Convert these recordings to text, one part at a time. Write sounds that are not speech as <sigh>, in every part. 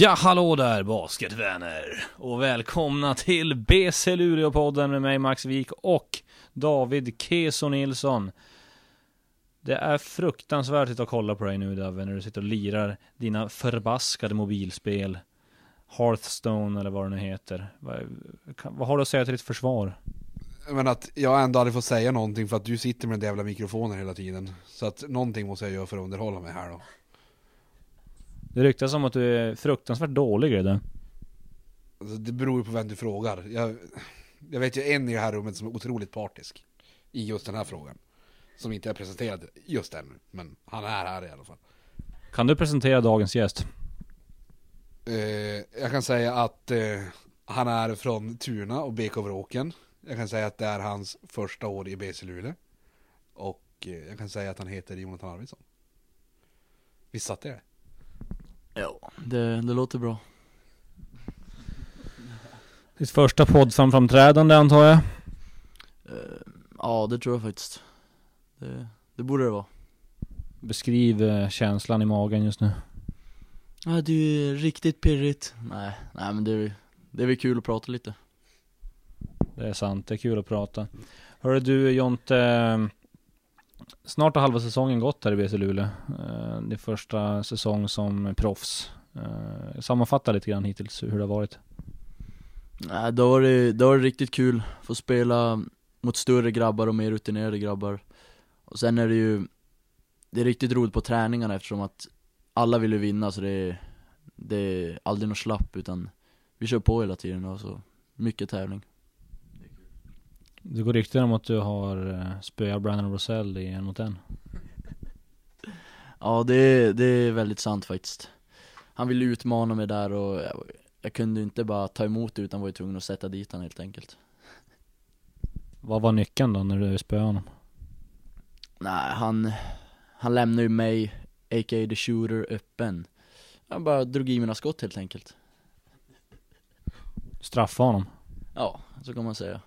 Ja, hallå där basketvänner! Och välkomna till BC Luleå-podden med mig Max Wik och David Keso Nilsson. Det är fruktansvärt att sitta och kolla på dig nu David, när du sitter och lirar dina förbaskade mobilspel. Hearthstone eller vad det nu heter. Vad, vad har du att säga till ditt försvar? Men att jag ändå aldrig får säga någonting för att du sitter med den jävla mikrofonen hela tiden. Så att någonting måste jag göra för att underhålla mig här då. Det ryktas om att du är fruktansvärt dålig i det. Alltså, det beror ju på vem du frågar. Jag, jag vet ju en i det här rummet som är otroligt partisk. I just den här frågan. Som inte är presenterad just ännu. Men han är här i alla fall. Kan du presentera dagens gäst? Eh, jag kan säga att eh, han är från Tuna och BK Vråken. Jag kan säga att det är hans första år i BC Luleå. Och eh, jag kan säga att han heter Jonathan Arvidsson. Visst satt det? Ja, det, det låter bra. Ditt första poddframträdande antar jag? Eh, ja, det tror jag faktiskt. Det, det borde det vara. Beskriv eh, känslan i magen just nu. Ja, det är ju riktigt pirrigt. Nej, nej men det är, det är väl kul att prata lite. Det är sant, det är kul att prata. Hörru du Jonte, snart har halva säsongen gått här i BC Luleå. Eh, är första säsong som proffs. Eh, Sammanfatta lite grann hittills hur det har varit. Nej, då var det, då var det riktigt kul. Få spela mot större grabbar och mer rutinerade grabbar. Och sen är det ju, det är riktigt roligt på träningarna eftersom att alla vill ju vinna så det är, det är aldrig något slapp utan vi kör på hela tiden och så mycket tävling. Det går rykten om att du har eh, spöat Brandon Rosell i en mot en. Ja det, är- det är väldigt sant faktiskt Han ville utmana mig där och jag, jag kunde inte bara ta emot det utan var ju tvungen att sätta dit han helt enkelt Vad var nyckeln då när du spöade honom? Nej han, han lämnade ju mig, a.k.a. the shooter, öppen Jag bara drog i mina skott helt enkelt Straffa honom? Ja, så kan man säga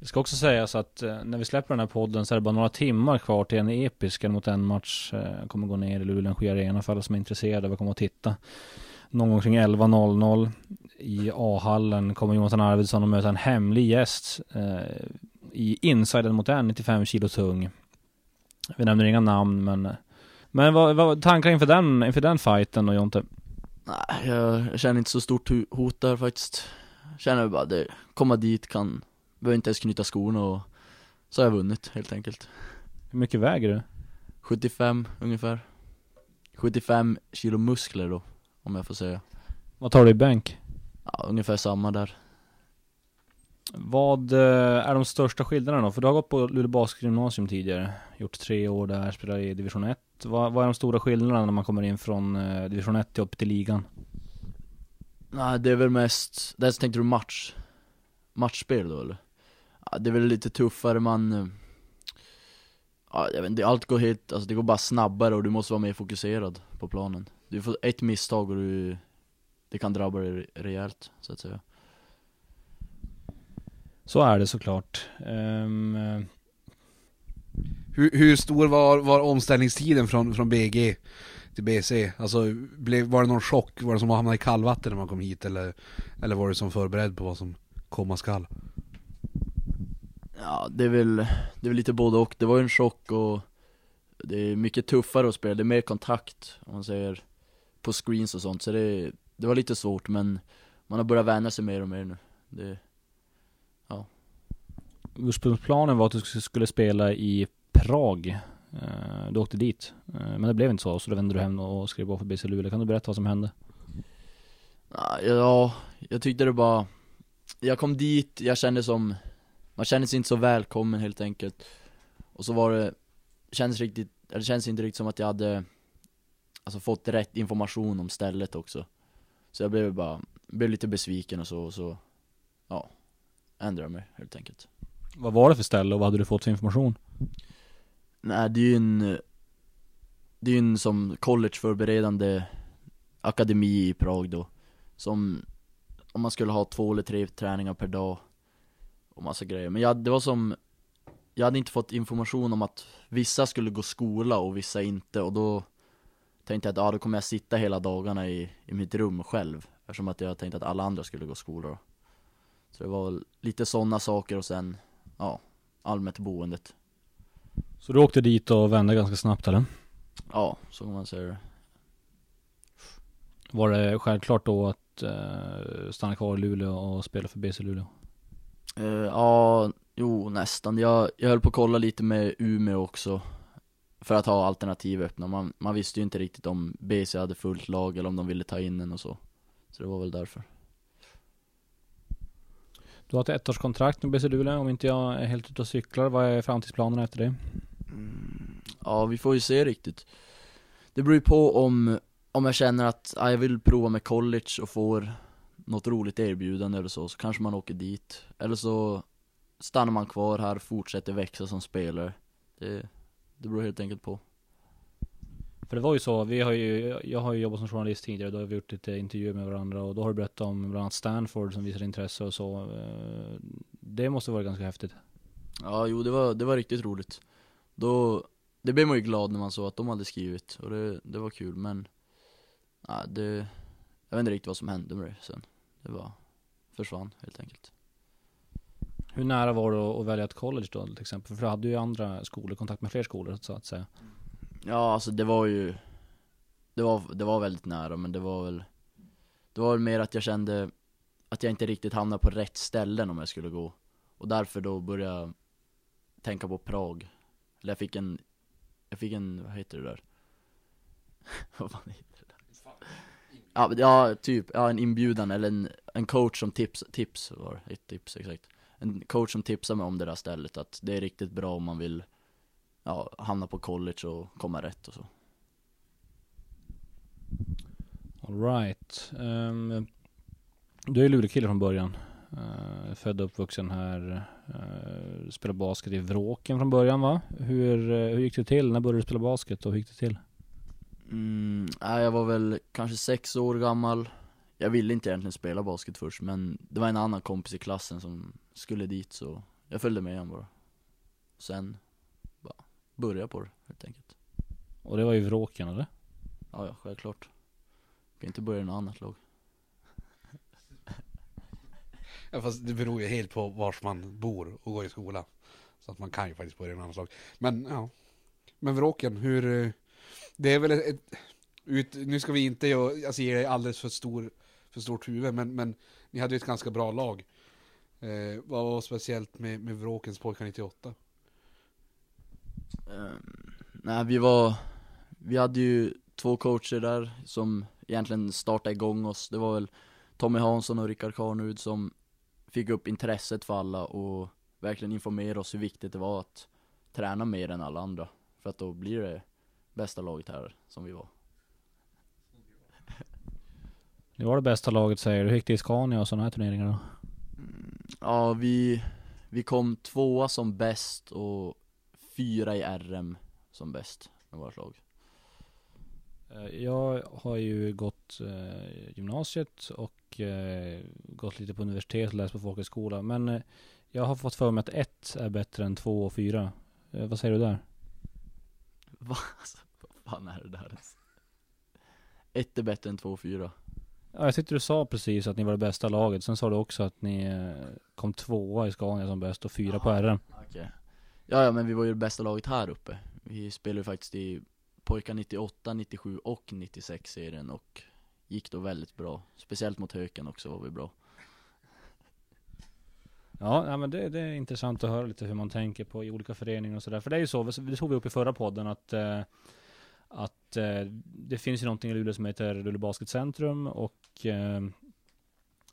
det ska också sägas att eh, när vi släpper den här podden så är det bara några timmar kvar till en episk mot en match Jag kommer gå ner i Luleå Energi Arena för alla som är intresserade av att komma och titta. Någon gång kring 11.00 i A-hallen kommer Jonathan Arvidsson att möta en hemlig gäst eh, i insiden mot en 95 kilo tung. Vi nämner inga namn men men vad, vad tankar inför den, inför den fighten då Jonte? Nej, jag, jag känner inte så stort hot där faktiskt Jag Känner bara det, komma dit kan, behöver inte ens knyta skorna och så har jag vunnit helt enkelt Hur mycket väger du? 75 ungefär 75 kilo muskler då, om jag får säga Vad tar du i bänk? Ja, ungefär samma där Vad eh, är de största skillnaderna då? För du har gått på Luleå Basketgymnasium tidigare Gjort tre år där, spelat i division 1 vad, vad är de stora skillnaderna när man kommer in från eh, division 1 till upp till ligan? Nej det är väl mest, där tänkte du match Matchspel då eller? Ja, det är väl lite tuffare man eh, Ja jag vet inte, allt går helt, alltså det går bara snabbare och du måste vara mer fokuserad på planen Du får ett misstag och du Det kan drabba dig re- rejält, så att säga Så är det såklart eh, Hur, hur stor var, var omställningstiden från, från BG till BC? Alltså, blev, var det någon chock? Var det som att hamna i kallvatten när man kom hit? Eller, eller var det som förberedd på vad som komma skall? Ja det är väl, det är väl lite både och, det var ju en chock och Det är mycket tuffare att spela, det är mer kontakt om man säger På screens och sånt, så det, det var lite svårt men Man har börjat vänja sig mer och mer nu. Det, Ursprungsplanen var att du skulle spela i Prag. Eh, Du åkte dit. Eh, Men det blev inte så, så då vände du hem och skrev på för BC Luleå. Kan du berätta vad som hände? Ja, Ja, jag tyckte det bara Jag kom dit, jag kände som Man kände sig inte så välkommen helt enkelt. Och så var det Kändes riktigt, det kändes inte riktigt som att jag hade Alltså fått rätt information om stället också. Så jag blev bara, blev lite besviken och så, och så Ja Ändrade mig helt enkelt. Vad var det för ställe och vad hade du fått för information? Nej det är ju en Det är ju en som collegeförberedande Akademi i Prag då Som Om man skulle ha två eller tre träningar per dag Och massa grejer, men jag, det var som Jag hade inte fått information om att Vissa skulle gå skola och vissa inte och då tänkte jag att ja, då kommer jag sitta hela dagarna i, i mitt rum själv Eftersom att jag tänkte att alla andra skulle gå skola då Så det var lite sådana saker och sen, ja, allmänt boendet Så du åkte dit och vände ganska snabbt eller? Ja, så kan man säga det Var det självklart då att eh, stanna kvar i Luleå och spela för BC Luleå? Eh, Ja, jo nästan. Jag, jag höll på att kolla lite med Umeå också För att ha alternativ öppna, man, man visste ju inte riktigt om BC hade fullt lag eller om de ville ta in en och så Så det var väl därför Du har ett ettårskontrakt med BC Luleå om inte jag är helt ute och cyklar. Vad är framtidsplanerna efter det? Mm, Ja, vi får ju se riktigt Det beror ju på om, om jag känner att ja, jag vill prova med college och får något roligt erbjudande eller så, så kanske man åker dit. Eller så stannar man kvar här och fortsätter växa som spelare. Det, det beror helt enkelt på. För det var ju så, vi har ju, jag har ju jobbat som journalist tidigare, då har vi gjort lite intervjuer med varandra och då har du berättat om bland annat Stanford som visar intresse och så. Eh, Det måste vara ganska häftigt. Ja, jo det var, det var riktigt roligt. Då, det blev man ju glad när man såg att de hade skrivit och det, det var kul men ja, det, jag vet inte riktigt vad som hände med det sen det var, försvann helt enkelt Hur nära var du att välja ett college då till exempel? För du hade ju andra skolor, kontakt med fler skolor så att säga. Ja alltså det var ju det var, det var väldigt nära men det var väl Det var väl mer att jag kände Att jag inte riktigt hamnade på rätt ställen om jag skulle gå Och därför då började jag Tänka på Prag Eller jag fick en Jag fick en, vad heter det där? <laughs> vad fan heter det? Ja, ja typ, ja en inbjudan eller en, en coach som tips, tips var det, ett tips exakt En coach som tipsar mig om det där stället att det är riktigt bra om man vill ja, hamna på college och komma rätt och så. Alright. Um, du är Luleå-kille från början. Uh, född och uppvuxen här. Eh, uh, Spelade basket i Vråken från början va? Hur, uh, hur gick det till? När började du spela basket och hur gick det till? Mm, nej, jag var väl kanske sex år gammal. Jag ville inte egentligen spela basket först, men det var en annan kompis i klassen som skulle dit så jag följde med honom bara. Sen bara började jag på det helt enkelt. Och det var i Vråken eller? Ja, ja, självklart. Kan inte börja i något annat lag. Ja, fast det beror ju helt på vars man bor och går i skola. Så att man kan ju faktiskt börja i en annan slag. Men ja. Men Vråken, hur... Det är väl ett... ett ut, nu ska vi inte alltså, ge dig alldeles för, stor, för stort huvud, men, men ni hade ju ett ganska bra lag. Eh, vad var speciellt med, med Vråkens pojkar 98? Um, ehm, nej, vi var, vi hade ju två coacher där som egentligen startade igång oss. Det var väl Tommy Hansson och Rickard Karnud som fick upp intresset för alla och verkligen informerade oss hur viktigt det var att träna mer än alla andra. För att då blir det bästa laget här som vi var. <laughs> Det var det bästa laget säger du. Hur gick det i Scania och sådana här turneringar då? Mm, Ja, vi, vi kom tvåa som bäst och fyra i RM som bäst med vårt lag. Eh, Jag har ju gått eh, gymnasiet och eh, gått lite på universitet och läst på folkhögskola. Men eh, jag har fått för mig att ett är bättre än två och fyra. Eh, vad säger du där? <laughs> Va? Fan är det där ens? Ett är bättre än två och fyra. Ja, jag tyckte du sa precis att ni var det bästa laget. Sen sa du också att ni eh, kom tvåa i Scania som bäst och fyra på RM. Okej. Ja, ja, men vi var ju det bästa laget här uppe. Vi spelade faktiskt i pojkar 98, 97 och 96 serien och gick då väldigt bra. Speciellt mot Höken också var vi bra. Ja, ja men det, det är intressant att höra lite hur man tänker på i olika föreningar och sådär. För det är ju så, det tog vi upp i förra podden att eh, att eh, det finns ju någonting i Luleå som heter Luleå Basketcentrum och eh,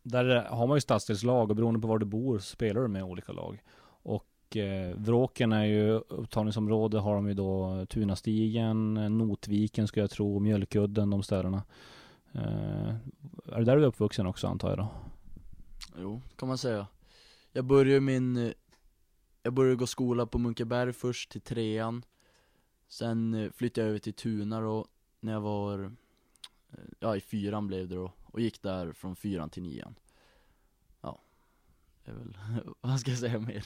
där har man ju stadsdelslag och beroende på var du bor så spelar du med olika lag. Och eh, Vråken är ju upptagningsområde har de ju då Tunastigen, Notviken skulle jag tro, Mjölkudden, de städerna. Eh, är det där du är uppvuxen också antar jag då? Jo, kan man säga. Jag började min, eh, jag började gå skola på Munkeberg först till trean. Sen eh, flyttade jag över till Tuna då, när jag var, eh, ja i fyran blev det då. Och gick där från fyran till nian. Ja, det är väl, <laughs> vad ska jag säga mer?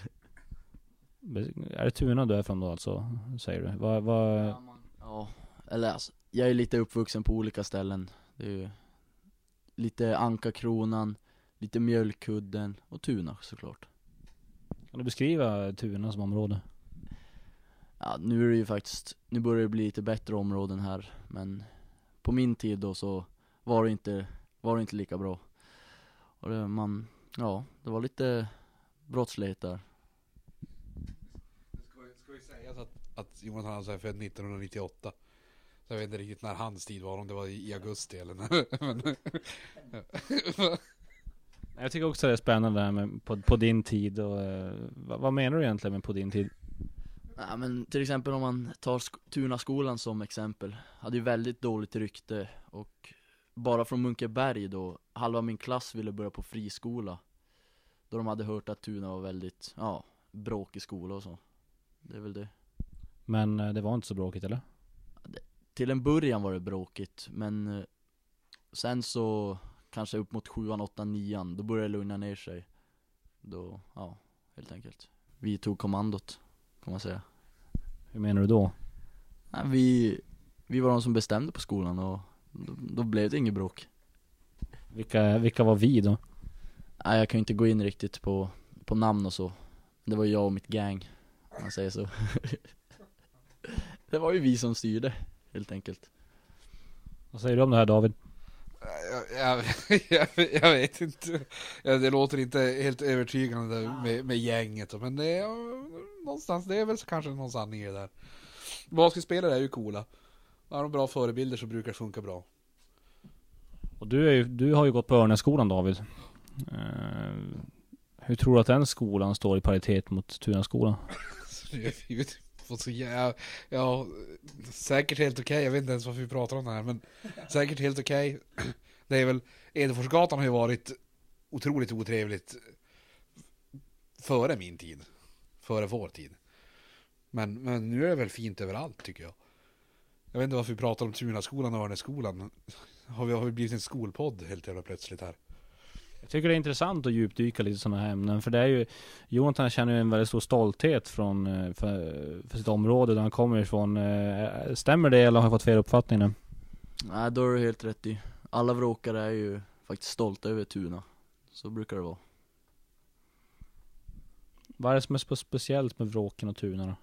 Är det Tuna du är från då alltså, säger du? Vad, vad, Ja, eller alltså, jag är lite uppvuxen på olika ställen. Det är ju lite Anka-kronan, lite Mjölkudden och Tuna såklart. Kan du beskriva Tuna som område? Ja, nu är det ju faktiskt, nu börjar det bli lite bättre områden här, men på min tid då så var det inte, var det inte lika bra. Och det, man, ja, det var lite brottslighet där. Ska, ska vi säga att, att Jonathan är född 1998? Så jag vet inte riktigt när hans tid var, om det var i augusti eller när. <laughs> Men, <laughs> Jag tycker också det är spännande det här med på, på din tid och eh, vad, vad menar du egentligen med på din tid? Ja, men till exempel om man tar sk- Tunaskolan som exempel, hade ju väldigt dåligt rykte och bara från Munkeberg då, halva min klass ville börja på friskola. Då de hade hört att Tuna var väldigt, ja, bråkig skola och så. Det är väl det. Men eh, det var inte så bråkigt eller? Till en början var det bråkigt, men eh, sen så kanske upp mot sjuan, åttan, nian, då började det lugna ner sig. Då, ja, helt enkelt. Vi tog kommandot, kan man säga Hur menar du då? Nej, vi, vi var de som bestämde på skolan och då, då blev det inget bråk Vilka, vilka var vi då? Nej jag kan ju inte gå in riktigt på, på namn och så Det var jag och mitt gang, om man säger så <laughs> Det var ju vi som styrde, helt enkelt Vad säger du om det här David? Jag, <laughs> jag, jag, vet inte. Det låter inte helt övertygande med, med gänget. Men det är någonstans, det är väl kanske någon sanning i det där. Basketspelare är ju coola. Har de bra förebilder så brukar det funka bra. Och du, ju, du har ju gått på Örnässkolan David. Eh, hur tror du att den skolan står i paritet mot Tunaskolan? <laughs> På så jä... Ja, säkert helt okej. Jag vet inte ens varför vi pratar om det här, men <laughs> säkert helt okej. Det är väl, Edeforsgatan har ju varit otroligt otrevligt före min tid. Före vår tid. Men, men nu är det väl fint överallt tycker jag. Jag vet inte varför vi pratar om Tunaskolan och Örnässkolan. Har vi, har vi blivit en skolpodd helt jävla plötsligt här? Jag tycker det är intressant att djupdyka lite i sådana här ämnen. För det är ju Jonathan känner ju en väldigt stor stolthet från, eh, för, för sitt område där han kommer ifrån. Eh, Stämmer det eller har jag fått fel uppfattning nu? Nej då har du helt rätt i Alla vråkare är ju faktiskt stolta över Tuna Så brukar det vara Vad är det som är så speciellt med Vråken och Tuna då?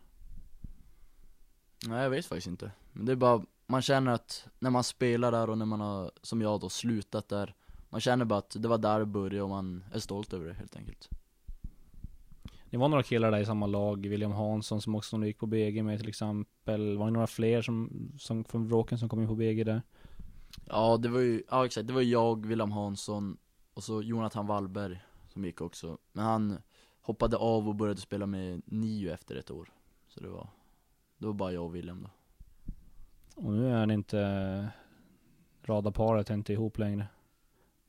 Nej jag vet faktiskt inte Men det är bara, man känner att när man spelar där och när man har, som jag då, slutat där Man känner bara att det var där det började och man är stolt över det helt enkelt Det var några killar där i samma lag, William Hansson som också gick på BG med till exempel. Var det några fler som, som från Vråken som kom in på BG där? Ja det var ju, ja exakt, det var jag, William Hansson och så Jonathan Wallberg som gick också Men han hoppade av och började spela med Nio efter ett år Så det var, det var bara jag och William då Och nu är han inte radarparet inte ihop längre.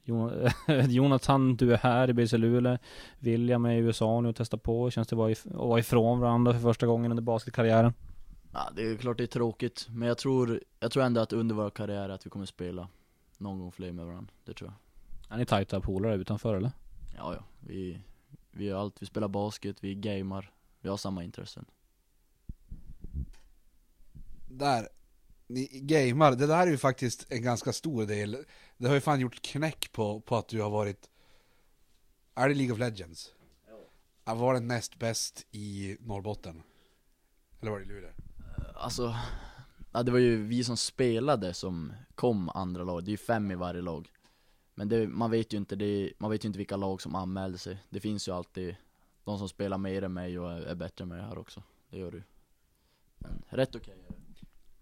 Jon- <laughs> Jonathan, du är här i BC Luleå. William är i USA nu och testar på. Känns det att vara ifrån varandra för första gången under basketkarriären? Ja det är klart det är tråkigt, men jag tror, jag tror ändå att under vår karriär att vi kommer spela någon gång fler med varandra, det tror jag. Är ni tajta polare utanför eller? Ja ja, vi, vi gör allt, vi spelar basket, vi gamar, vi har samma intressen. Där, ni gamar, det där är ju faktiskt en ganska stor del. Det har ju fan gjort knäck på, på att du har varit, är det League of Legends? Ja. Var det näst bäst i Norrbotten? Eller var det i Luleå? Alltså, ja, det var ju vi som spelade som kom andra lag, det är ju fem i varje lag Men det, man vet ju inte, det, man vet ju inte vilka lag som anmälde sig Det finns ju alltid de som spelar mer än mig och är, är bättre än mig här också Det gör ju Men rätt okej det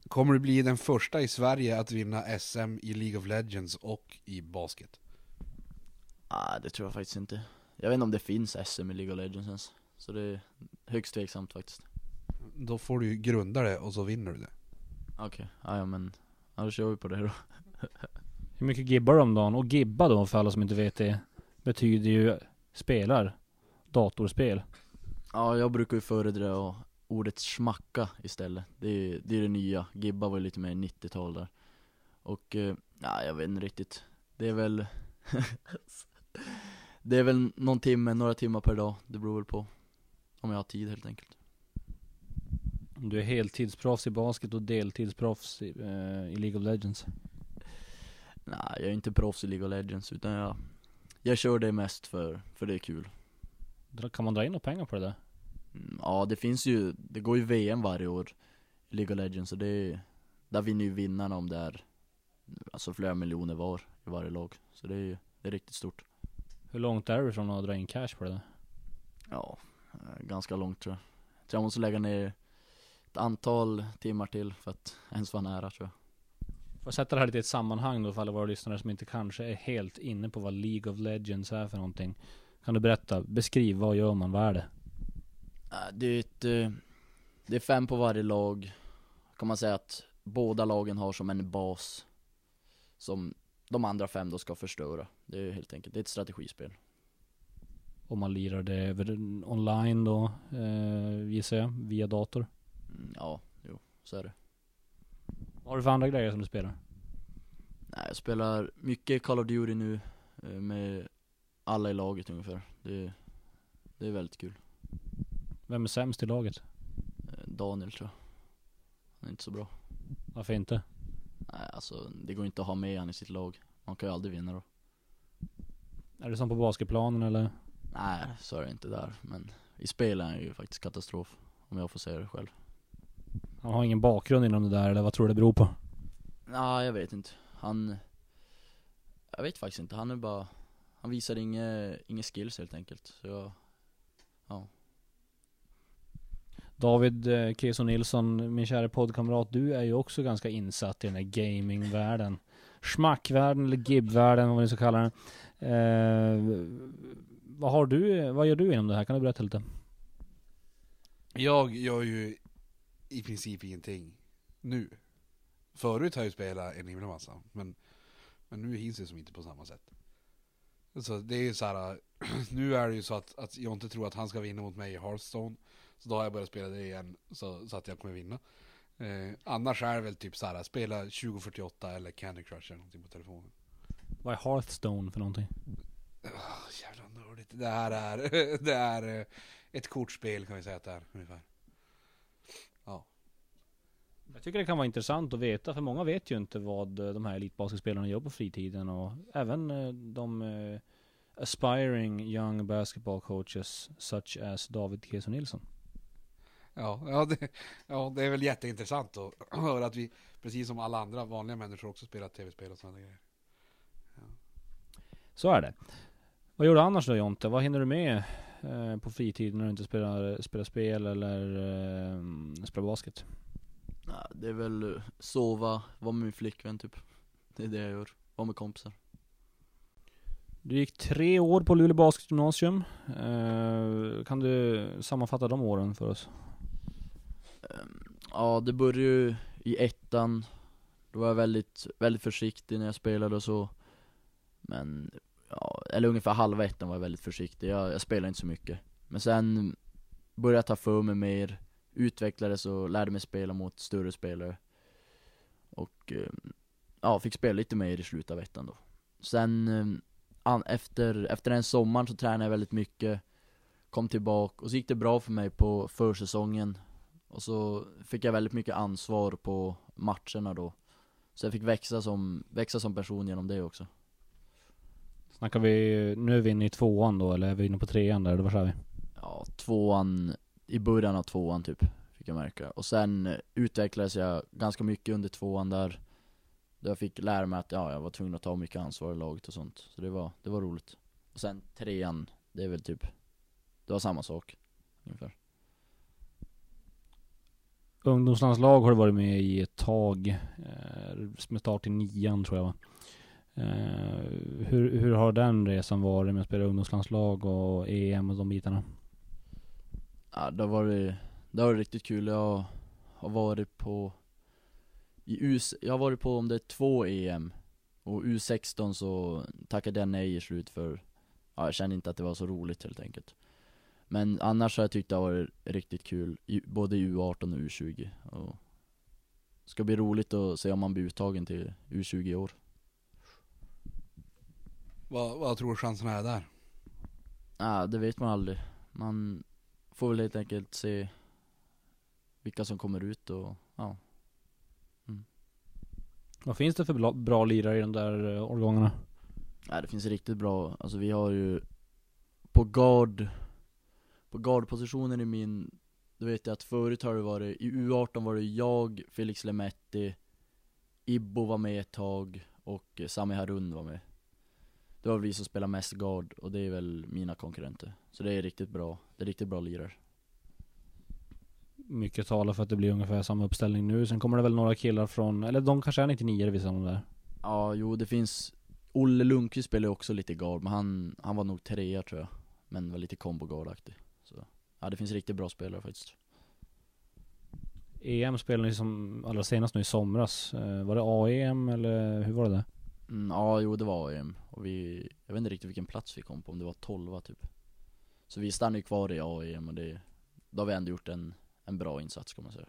Kommer du bli den första i Sverige att vinna SM i League of Legends och i basket? Ah, det tror jag faktiskt inte Jag vet inte om det finns SM i League of Legends ens Så det är högst tveksamt faktiskt Då får du ju grunda det och så vinner du det. Okej, okay. ja men, ja då kör vi på det då <laughs> Hur mycket gibbar du om dagen? Och gibba då för alla som inte vet det betyder ju spelar datorspel. Ja, jag brukar ju föredra ordet smacka istället Det är det, är det nya, gibba var ju lite mer 90-tal där Och, eh, ja jag vet inte riktigt Det är väl <laughs> Det är väl någon timme, några timmar per dag, det beror väl på Om jag har tid helt enkelt Du är heltidsproffs i basket och deltidsproffs i, eh, i League of Legends. Nej, jag är inte proffs i League of Legends utan jag, jag kör det mest för, för det är kul. Kan man dra in några pengar på det där? Ja, det finns ju, det går ju VM varje år i League of Legends och det är, där vinner ju vinnarna om det är Alltså flera miljoner var i varje lag. Så det är ju, det är riktigt stort. Hur långt är du från att dra in cash på det där? Ja, eh, ganska långt tror jag. Jag tror jag måste lägga ner ett antal timmar till för att ens vara nära tror jag. Får sätta det här lite i ett sammanhang då för alla våra lyssnare som inte kanske är helt inne på vad League of Legends är för någonting. Kan du berätta? Beskriv, vad gör man? Vad är det? Äh, Det är ett, eh, det är fem på varje lag. Kan man säga att båda lagen har som en bas som de andra fem då ska förstöra. Det är helt enkelt, det är ett strategispel. Om man lirar det över online då, eh, gissar jag, via dator. Mm, Ja, jo, så är det. Vad har du för andra grejer som du spelar? Nej, jag spelar mycket Call of Duty nu eh, med alla i laget ungefär. Det, det är väldigt kul. Vem är sämst i laget? Eh, Daniel tror jag. Han är inte så bra. Varför inte? Nej, alltså det går inte att ha med han i sitt lag. Man kan ju aldrig vinna då. Är det som på basketplanen eller? Nej, så är det inte där. Men i spel är han ju faktiskt katastrof. Om jag får säga det själv. Han har ingen bakgrund inom det där eller vad tror du det beror på? Nej, jag vet inte. Han... Jag vet faktiskt inte. Han är bara... Han visar inga, inga skills helt enkelt. Så jag... Ja. David eh, Keso Nilsson, min kära poddkamrat, du är ju också ganska insatt i den här gamingvärlden. Schmackvärlden eller gibbvärlden, vad man nu ska kalla den. Eh, vad har du, vad gör du inom det här? Kan du berätta lite? Jag gör ju i princip ingenting nu. Förut har jag ju spelat en himla massa, men, men nu hinns det som inte på samma sätt. Så det är ju så här, <clears throat> nu är det ju så att, att jag inte tror att han ska vinna mot mig i Hearthstone. Så då har jag börjat spela det igen, så, så att jag kommer vinna. Eh, annars är det väl typ så här, spela 2048 eller Candy Crush eller någonting på telefonen. Vad är Hearthstone för någonting? Oh, jävla nördigt. Det här är, <laughs> det är eh, ett kortspel kan vi säga att det är ungefär. Ja. Jag tycker det kan vara intressant att veta, för många vet ju inte vad eh, de här elitbasketspelarna gör på fritiden och även eh, de eh, aspiring young basketball coaches such as David Keso Nilsson. Ja, ja, det, ja, det är väl jätteintressant att <clears throat> höra att vi, precis som alla andra vanliga människor också spelar tv-spel och sådana grejer. Så är det. Vad gör du annars då Jonte? Vad hinner du med eh, på fritiden när du inte spelar, spelar spel eller eh, spelar basket? Nej, det är väl eh, sova, vara med min flickvän typ. Det är det jag gör. Vara med kompisar. Du gick tre år på Luleå Basketgymnasium. Eh, kan du sammanfatta de åren för oss? Ehm, Ja, det började ju i ettan. Då var jag väldigt, väldigt försiktig när jag spelade och så. Men, ja, eller ungefär halva ettan var jag väldigt försiktig. Jag, jag spelade inte så mycket. Men sen började jag ta för mig mer, utvecklades och lärde mig spela mot större spelare. Och, ehm, ja, fick spela lite mer i slutet av ettan då. Sen, an, efter, efter den sommaren så tränade jag väldigt mycket. Kom tillbaka och så gick det bra för mig på försäsongen. Och så fick jag väldigt mycket ansvar på matcherna då. Så jag fick växa som, växa som person genom det också. Snackar vi, nu är vi inne i tvåan då eller är vi inne på trean där? Eller vad säger vi? Ja, tvåan, i början av tvåan typ, fick jag märka. Och sen eh, utvecklades jag ganska mycket under tvåan där. Där jag fick lära mig att ja, jag var tvungen att ta mycket ansvar i laget och sånt. Så det var, det var roligt. Och sen trean, det är väl typ, det var samma sak. Ungefär. Ungdomslandslag har du varit med i ett tag. Eh, med start i nian tror jag va? Eh, hur, hur har den resan varit med att spela ungdomslandslag och EM och de bitarna? Ja, det har varit, det har varit riktigt kul. Jag har varit på i U, jag har varit på om det är två EM och U16 så tackade jag nej i slut för ja, jag kände inte att det var så roligt helt enkelt. Men annars har jag tyckt det har varit riktigt kul, både i U18 och U20. Och ska bli roligt att se om man blir uttagen till U20 i år. Vad, vad tror du chanserna är där? Ja, det vet man aldrig. Man får väl helt enkelt se vilka som kommer ut och ja. Vad finns det för bra, bra lirare i de där eh, årgångarna? Nej det finns riktigt bra, alltså vi har ju på guard På guardpositionen i min Då vet jag att förut har det varit, i U18 var det jag, Felix Lemetti Ibbo var med ett tag och eh, Sami Harun var med Det var vi som spelar mest guard och det är väl mina konkurrenter Så det är riktigt bra, det är riktigt bra lirare Mycket talar för att det blir ungefär samma uppställning nu. Sen kommer det väl några killar från, eller de kanske är 99 vissa av de där. Ja, jo det finns Olle Lundqvist spelar också lite guard, men han, han var nog trea tror jag Men var lite combo guard-aktig Så, ja det finns riktigt bra spelare faktiskt EM spelade ni som allra senast nu i somras. Eh, Var det AEM eller hur var det där? mm, Ja, jo det var AM, och vi, jag vet inte riktigt vilken plats vi kom på, om det var 12 typ Så vi stannade ju kvar i AM och det, då har vi ändå gjort en, en bra insats kan man säga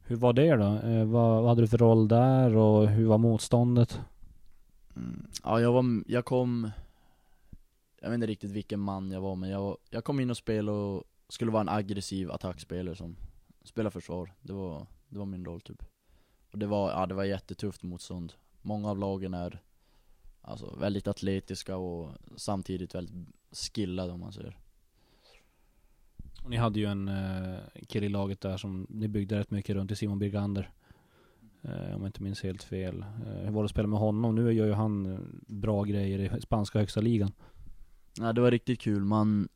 Hur var det då? Eh, vad, vad hade du för roll där och hur var motståndet? Mm. Ja, jag var, jag kom Jag vet inte riktigt vilken man jag var men jag, jag kom in och spelade och skulle vara en aggressiv attackspelare som spelar försvar. Det var, det var min roll typ. Och det var, ja det var jättetufft motstånd. Många av lagen är alltså väldigt atletiska och samtidigt väldigt skillade om man säger. Och ni hade ju en eh, kille i laget där som ni byggde rätt mycket runt i Simon Birgander. Eh, om jag inte minns helt fel. Eh, hur var det att spela med honom? Nu gör ju han eh, bra grejer i spanska högsta ligan. Ja, det var riktigt kul. Man,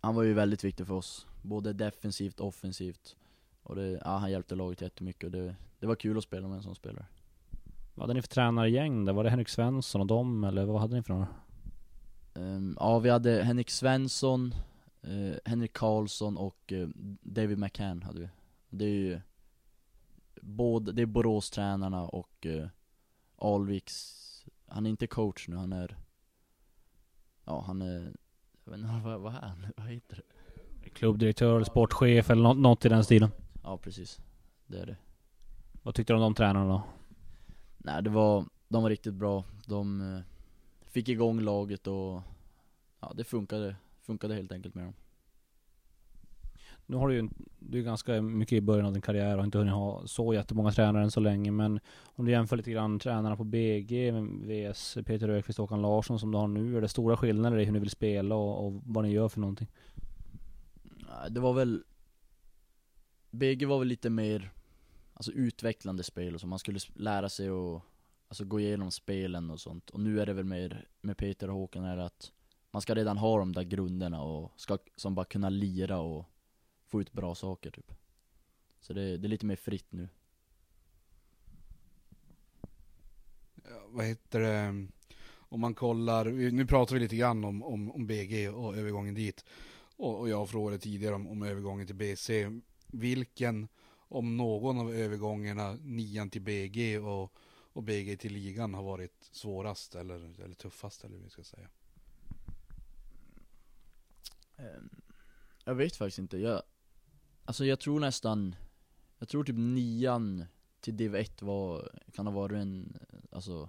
han var ju väldigt viktig för oss. Både defensivt och offensivt. Och det, ja, han hjälpte laget jättemycket och det, det var kul att spela med en sån spelare. Vad hade ni för tränargäng där? Var det Henrik Svensson och dem eller vad hade ni för några? Ehm, ja, vi hade Henrik Svensson, eh, Henrik Karlsson och eh, David McCann hade vi. Det är ju både, det är Borås-tränarna och eh, Alviks, han är inte coach nu, han är, ja han är, jag vet inte <laughs> vad, vad är han, vad heter det? Klubbdirektör eller sportchef eller något, något i den stilen. Ja precis, det är det. Vad tyckte du om de tränarna då? Nej det var, de var riktigt bra. De eh, fick igång laget och ja det funkade, funkade helt enkelt med dem. Nu har du ju, du är ganska mycket i början av din karriär och har inte hunnit ha så jättemånga tränare än så länge men om du jämför lite grann tränarna på BG vs Peter Ökvist och Håkan Larsson som du har nu, är det stora skillnader i hur ni vill spela och, och vad ni gör för någonting? Det var väl BG var väl lite mer Alltså utvecklande spel och så, man skulle lära sig att Alltså gå igenom spelen och sånt Och nu är det väl mer med Peter och Håkan är det att Man ska redan ha de där grunderna och ska som bara kunna lira och Få ut bra saker typ Så det, det är lite mer fritt nu Ja, vad heter det? Om man kollar, nu pratar vi lite grann om, om, om BG och övergången dit. Och, och jag frågade tidigare om, om övergången till BC. Vilken, om någon av övergångarna, nian till BG och, och BG till ligan har varit svårast eller, eller tuffast eller hur vi ska säga. Ehm, jag vet faktiskt inte, jag Alltså jag tror nästan Jag tror typ nian till div 1 var, kan ha varit en, alltså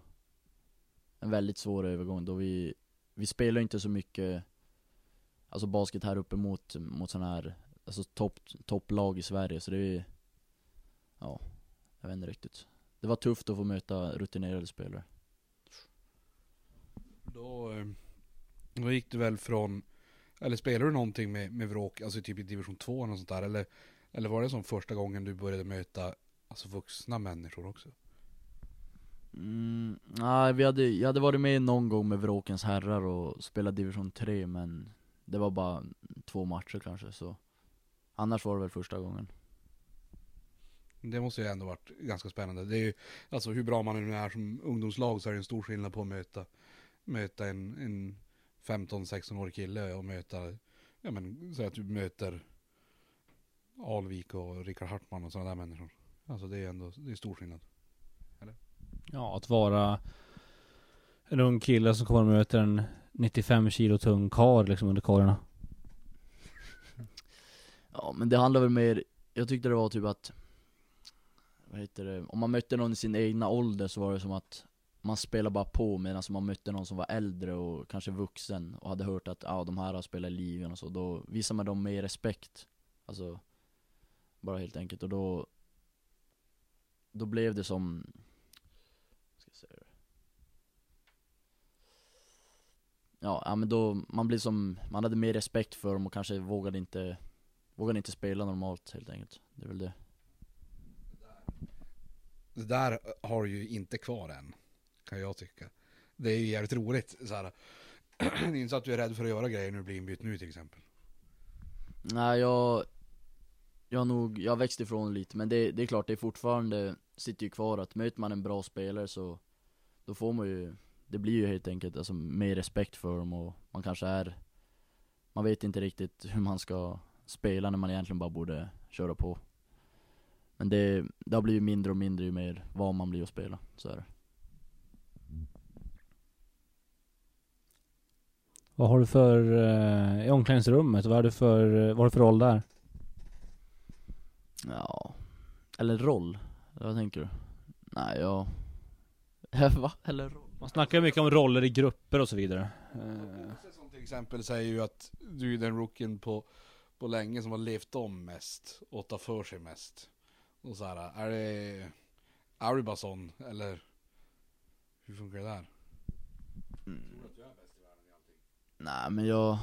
En väldigt svår övergång då vi Vi spelar inte så mycket Alltså basket här uppe mot, mot sådana här Alltså topplag topplag i Sverige så det är Ja, jag vet inte riktigt Det var tufft att få möta rutinerade spelare Då, eh, då gick du väl från, eller spelar du någonting med, med Vråk, alltså typ i division 2 eller något sånt där? Eller, eller var det som första gången du började möta alltså vuxna människor också? Mm, nej, vi hade, jag hade varit med någon gång med Vråkens herrar och spelat division 3 men Det var bara två matcher kanske så Annars var det väl första gången Det måste ju ändå varit ganska spännande. Det är ju, alltså hur bra man nu är som ungdomslag så är det en stor skillnad på att möta, möta en, en 15-16-årig kille och möta, ja men säg att du möter Alvik och Rickard Hartman och sådana där människor. Alltså det är ändå, det är stor skillnad. Ja, att vara en ung kille som kommer och möter en 95 kilo tung karl liksom under korgarna. Ja men det handlar väl mer, jag tyckte det var typ att vad heter det, om man mötte någon i sin egna ålder så var det som att Man spelade bara på medan man mötte någon som var äldre och kanske vuxen och hade hört att ja, de här har spelat i ligan och så, då visar man dem mer respekt. Alltså bara helt enkelt. Och då Då blev det som ska jag säga det? Ja, ja men då, man blir som, man hade mer respekt för dem och kanske vågade inte Vågade inte spela normalt helt enkelt, det är väl det. Det där har du ju inte kvar än, kan jag tycka. Det är ju jävligt roligt så här. <clears throat> Det är inte så att du är rädd för att göra grejer när du blir inbytt nu till exempel. Nej jag Jag har nog, jag har växt ifrån lite men det, det är klart det är fortfarande Sitter ju kvar att möter man en bra spelare så Då får man ju Det blir ju helt enkelt alltså mer respekt för dem och man kanske är Man vet inte riktigt hur man ska spela när man egentligen bara borde köra på men det, det har blivit mindre och mindre ju mer van man blir att spela, så är det Vad har du för, eh, i omklädningsrummet, vad har du för, eh, vad har du för roll där? Ja, eller roll? Vad tänker du? Nej jag <laughs> Va? Eller roll? Man snackar ju mycket om roller i grupper och så vidare. Eh, Som till exempel säger ju att du är den rookien på, på länge som har levt om mest och tar för sig mest. Och så här, är det, är du bara sån eller hur funkar det där? Nej men jag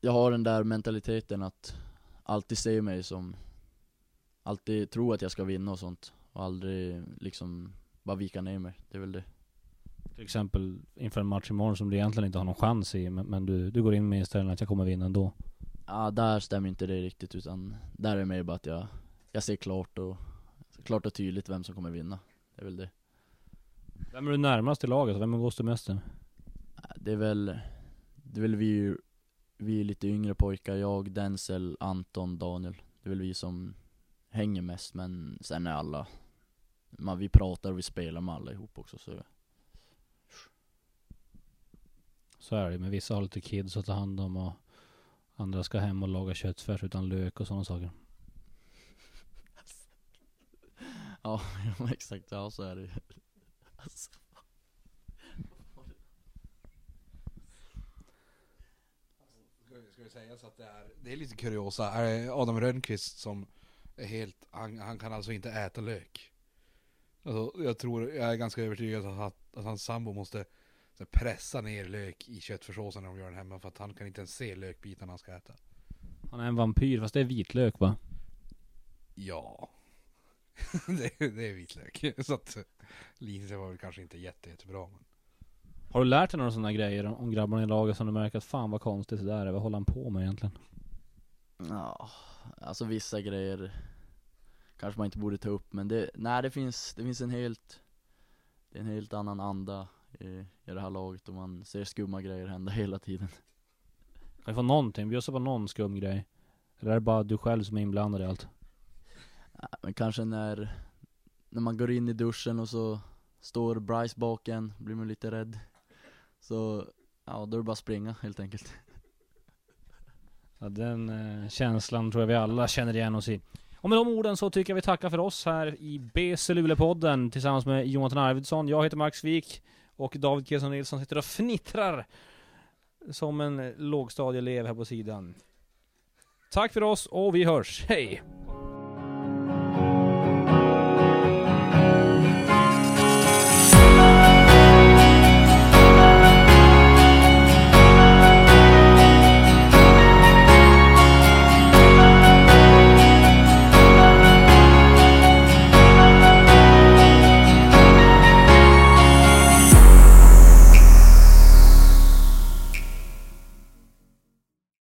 Jag har den där mentaliteten att Alltid se mig som Alltid tro att jag ska vinna och sånt Och aldrig liksom Bara vika ner mig, det är väl det till exempel inför en match imorgon som du egentligen inte har någon chans i, men, men du, du går in med inställningen att jag kommer vinna ändå. Ja där stämmer inte det riktigt utan Där är det mer bara att jag Jag ser klart och Klart och tydligt vem som kommer vinna. Det är väl det. Vem är du närmast i laget? Vem umgås du mest Det är väl Det är väl vi Vi är lite yngre pojkar, jag, Denzel, Anton, Daniel. Det är väl vi som Hänger mest men sen är alla man, Vi pratar och vi spelar med alla ihop också så. Så är det. Men vissa har lite kids att ta hand om och andra ska hem och laga köttfärs utan lök och sådana saker. <laughs> Ja, exakt, ja så är det ju. alltså. Ska, vi säga så att det är, det är lite kuriosa. Adam Rönnqvist som är helt, han, han kan alltså inte äta lök. Alltså, jag tror, jag är ganska övertygad att, att, att hans sambo måste så här, pressa ner lök i köttfärssåsen när de gör den hemma för att han kan inte ens se lökbitarna han ska äta. Han är en vampyr fast det är vitlök va? Ja. <laughs> det, det är vitlök. <laughs> Så att liknelsen var väl kanske inte jätte, jättebra. Men... Har du lärt dig några sådana grejer om, grabbarna i laget som du märker att fan vad konstigt det där är? Vad håller han på med egentligen? Ja, alltså vissa grejer Kanske man inte borde ta upp men det, nej det finns, det finns en helt Det är en helt annan anda i, i det här laget och man ser skumma grejer hända <laughs> hela tiden Kan vi få någonting? Bjussa på någon skum grej? Eller är det bara du själv som är inblandad i allt? Men kanske när, när man går in i duschen och så står Bryce baken, blir man lite rädd Så, ja då är det bara att springa helt enkelt <laughs> Ja, den eh, känslan tror jag vi alla känner igen oss i. Och med de orden så tycker jag vi tackar för oss här i BC Luleå-podden tillsammans med Jonathan Arvidsson. Jag heter Max Wik och David Kesson Nilsson sitter och fnittrar som en lågstadieelev här på sidan. Tack för oss och vi hörs. Hej!